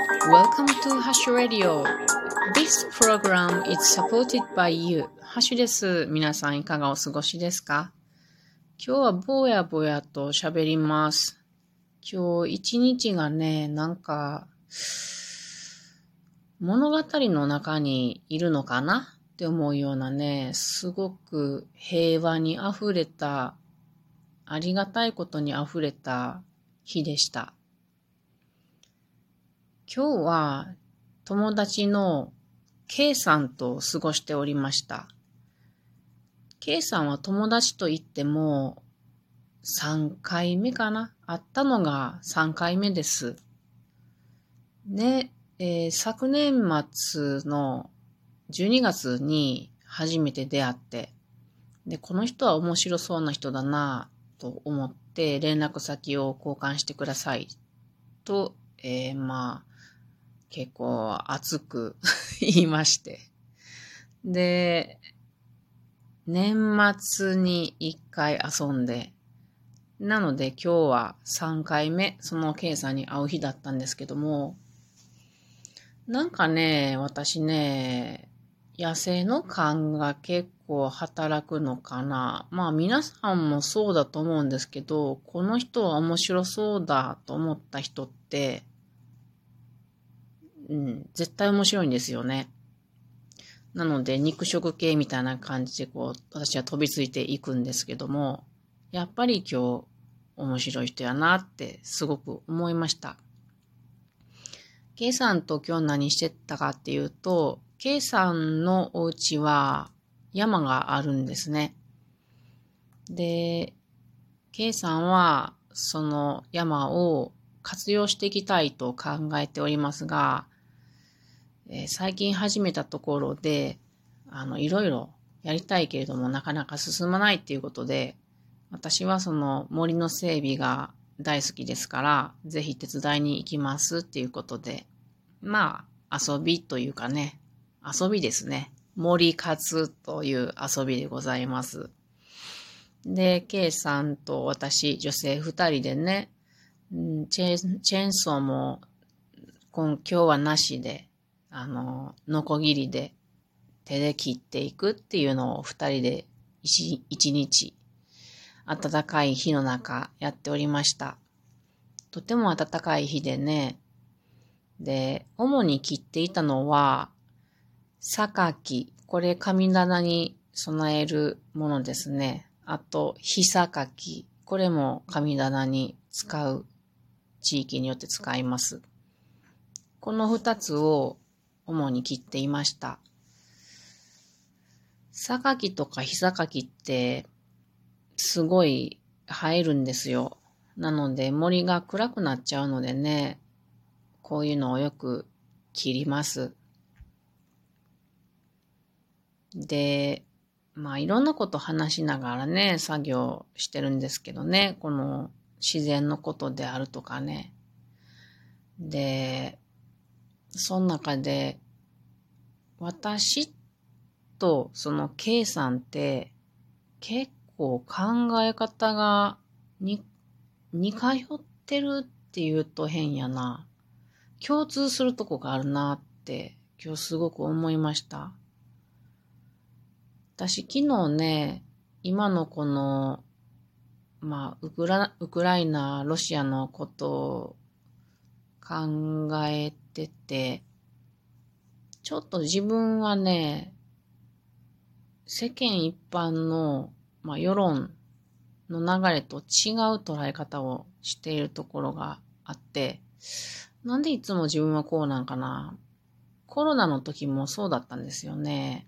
Welcome to Hash Radio. This program is supported by you. ハッシュです。皆さんいかがお過ごしですか？今日はぼやぼやと喋ります。今日一日がね、なんか、物語の中にいるのかな？って思うようなね、すごく平和に溢れた、ありがたいことに溢れた日でした。今日は友達の K さんと過ごしておりました。K さんは友達と言っても3回目かな？会ったのが3回目です。で、えー、昨年末の12月に初めて出会って、で、この人は面白そうな人だなと思って連絡先を交換してくださいと、えー、まあ、結構熱く 言いまして。で、年末に一回遊んで、なので今日は3回目、その K さんに会う日だったんですけども、なんかね、私ね、野生の感が結構働くのかな。まあ皆さんもそうだと思うんですけど、この人は面白そうだと思った人って、うん、絶対面白いんですよね。なので、肉食系みたいな感じで、こう、私は飛びついていくんですけども、やっぱり今日、面白い人やなってすごく思いました。K さんと今日何してたかっていうと、K さんのお家は山があるんですね。で、K さんはその山を活用していきたいと考えておりますが、えー、最近始めたところで、あの、いろいろやりたいけれどもなかなか進まないっていうことで、私はその森の整備が大好きですから、ぜひ手伝いに行きますっていうことで、まあ、遊びというかね、遊びですね。森活という遊びでございます。で、K さんと私、女性二人でね、チェ、チェーンソーも今今日はなしで、あの、ノコギリで手で切っていくっていうのを二人で一日、暖かい日の中やっておりました。とても暖かい日でね、で、主に切っていたのは、榊、これ神棚に備えるものですね。あと、火榊、これも神棚に使う地域によって使います。この二つを主に切っていました。榊とか火榊ってすごい生えるんですよ。なので森が暗くなっちゃうのでね、こういうのをよく切ります。で、まあいろんなこと話しながらね、作業してるんですけどね、この自然のことであるとかね。で、その中で、私とその K さんって結構考え方がに、似通ってるって言うと変やな。共通するとこがあるなって今日すごく思いました。私昨日ね、今のこの、まあ、ウクラ、ウクライナ、ロシアのことを考えてて、ちょっと自分はね、世間一般の、まあ、世論の流れと違う捉え方をしているところがあって、なんでいつも自分はこうなんかな。コロナの時もそうだったんですよね。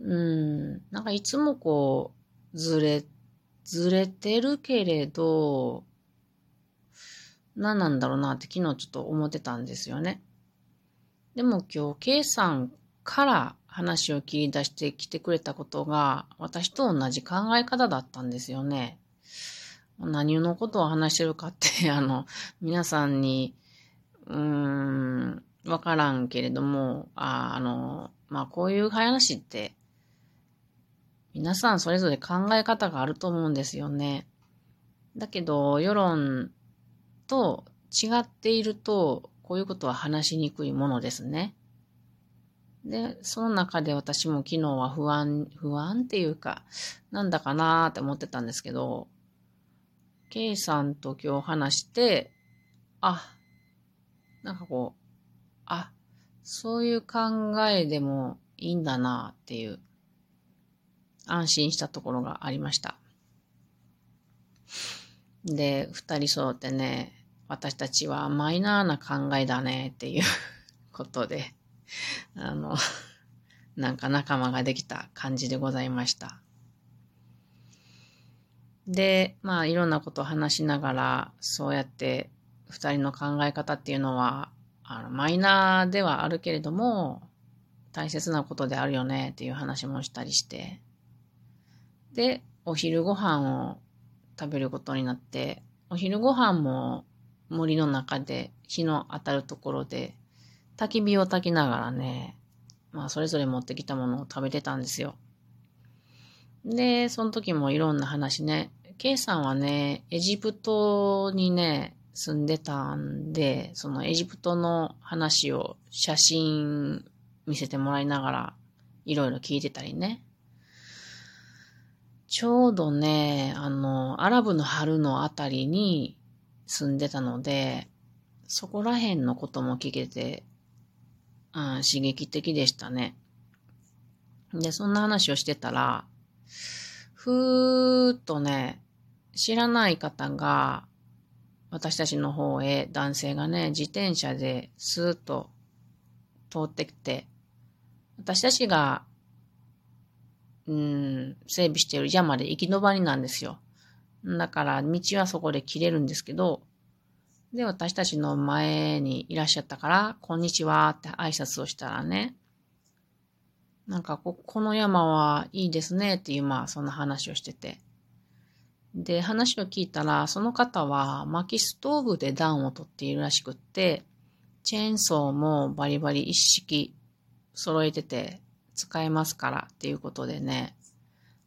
うん、なんかいつもこう、ずれ、ずれてるけれど、何なんだろうなって昨日ちょっと思ってたんですよね。でも今日、K さんから話を切り出してきてくれたことが、私と同じ考え方だったんですよね。何のことを話してるかって あの、皆さんに、うーん、わからんけれども、ああの、まあ、こういう話って、皆さんそれぞれ考え方があると思うんですよね。だけど、世論と違っていると、こういうことは話しにくいものですね。で、その中で私も昨日は不安、不安っていうか、なんだかなーって思ってたんですけど、K さんと今日話して、あ、なんかこう、あ、そういう考えでもいいんだなっていう、安心したところがありました。で、二人揃ってね、私たちはマイナーな考えだねっていう ことで、あの、なんか仲間ができた感じでございました。で、まあいろんなことを話しながら、そうやって二人の考え方っていうのは、あの、マイナーではあるけれども、大切なことであるよねっていう話もしたりして、で、お昼ご飯を食べることになって、お昼ご飯も森の中で日の当たるところで焚き火を焚きながらね、まあそれぞれ持ってきたものを食べてたんですよ。で、その時もいろんな話ね、K さんはね、エジプトにね、住んでたんで、そのエジプトの話を写真見せてもらいながらいろいろ聞いてたりね。ちょうどね、あの、アラブの春のあたりに住んでたので、そこら辺のことも聞けて、うん、刺激的でしたね。で、そんな話をしてたら、ふーっとね、知らない方が、私たちの方へ男性がね、自転車でスーッと通ってきて、私たちがうん、整備している山で行き止まりなんですよ。だから道はそこで切れるんですけど、で、私たちの前にいらっしゃったから、こんにちはって挨拶をしたらね、なんかこ、この山はいいですねっていう、まあ、そんな話をしてて。で、話を聞いたら、その方は薪ストーブで暖を取っているらしくって、チェーンソーもバリバリ一式揃えてて、使えますからっていうことでね、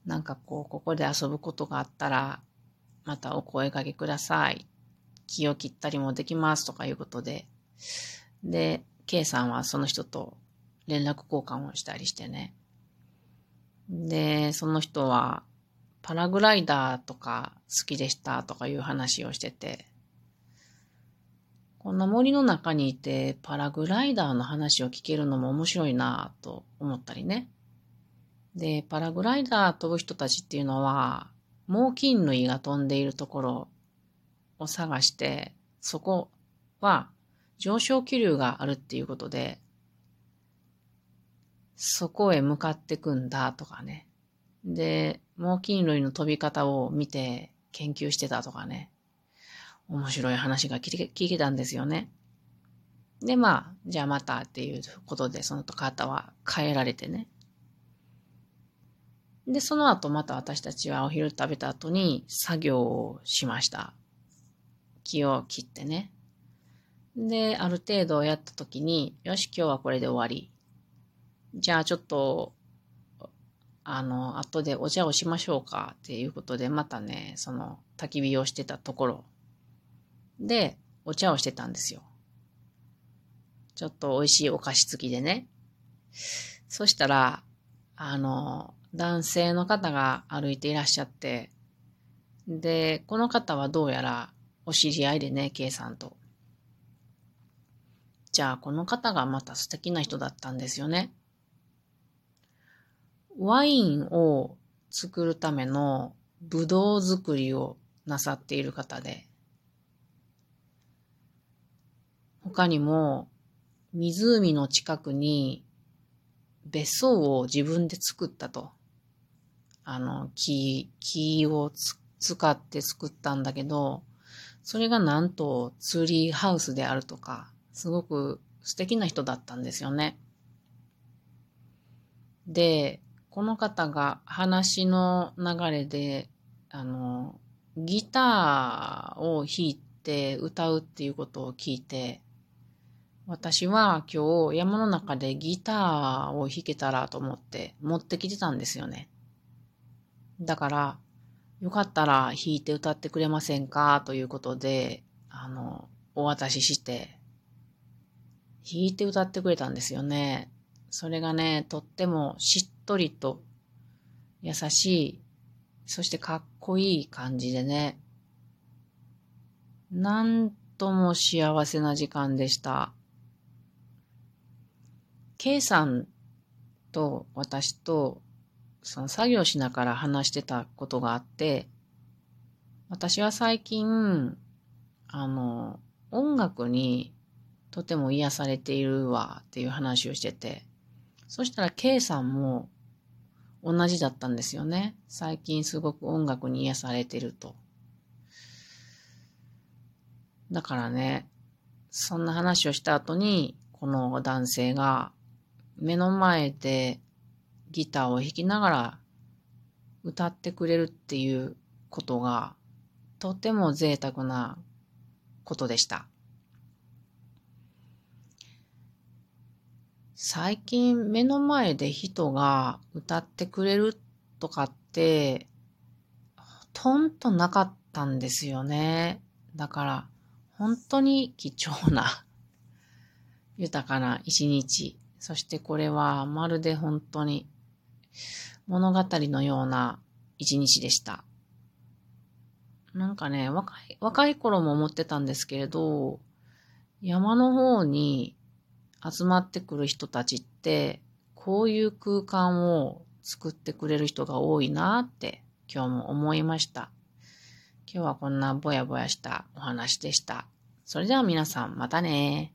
なんかこう、ここで遊ぶことがあったら、またお声掛けください。気を切ったりもできますとかいうことで。で、K さんはその人と連絡交換をしたりしてね。で、その人はパラグライダーとか好きでしたとかいう話をしてて、こんな森の中にいてパラグライダーの話を聞けるのも面白いなぁと思ったりね。で、パラグライダー飛ぶ人たちっていうのは、猛禽類が飛んでいるところを探して、そこは上昇気流があるっていうことで、そこへ向かってくんだとかね。で、猛禽類の飛び方を見て研究してたとかね。面白い話が聞けたんですよね。で、まあ、じゃあまたっていうことで、その方は帰られてね。で、その後また私たちはお昼食べた後に作業をしました。木を切ってね。で、ある程度やった時に、よし、今日はこれで終わり。じゃあちょっと、あの、後でお茶をしましょうかっていうことで、またね、その焚き火をしてたところで、お茶をしてたんですよ。ちょっと美味しいお菓子付きでね。そしたら、あの、男性の方が歩いていらっしゃって、で、この方はどうやらお知り合いでね、K さんと。じゃあ、この方がまた素敵な人だったんですよね。ワインを作るためのブドウ作りをなさっている方で、他にも、湖の近くに別荘を自分で作ったと。あの、木、木を使って作ったんだけど、それがなんとツーリーハウスであるとか、すごく素敵な人だったんですよね。で、この方が話の流れで、あの、ギターを弾いて歌うっていうことを聞いて、私は今日山の中でギターを弾けたらと思って持ってきてたんですよね。だから、よかったら弾いて歌ってくれませんかということで、あの、お渡しして、弾いて歌ってくれたんですよね。それがね、とってもしっとりと優しい、そしてかっこいい感じでね、なんとも幸せな時間でした。K さんと私とその作業しながら話してたことがあって、私は最近、あの、音楽にとても癒されているわっていう話をしてて、そしたら K さんも同じだったんですよね。最近すごく音楽に癒されてると。だからね、そんな話をした後に、この男性が目の前でギターを弾きながら歌ってくれるっていうことがとても贅沢なことでした。最近目の前で人が歌ってくれるとかってほとんどなかったんですよね。だから本当に貴重な豊かな一日。そしてこれはまるで本当に物語のような一日でした。なんかね、若い、若い頃も思ってたんですけれど、山の方に集まってくる人たちって、こういう空間を作ってくれる人が多いなって今日も思いました。今日はこんなぼやぼやしたお話でした。それでは皆さんまたね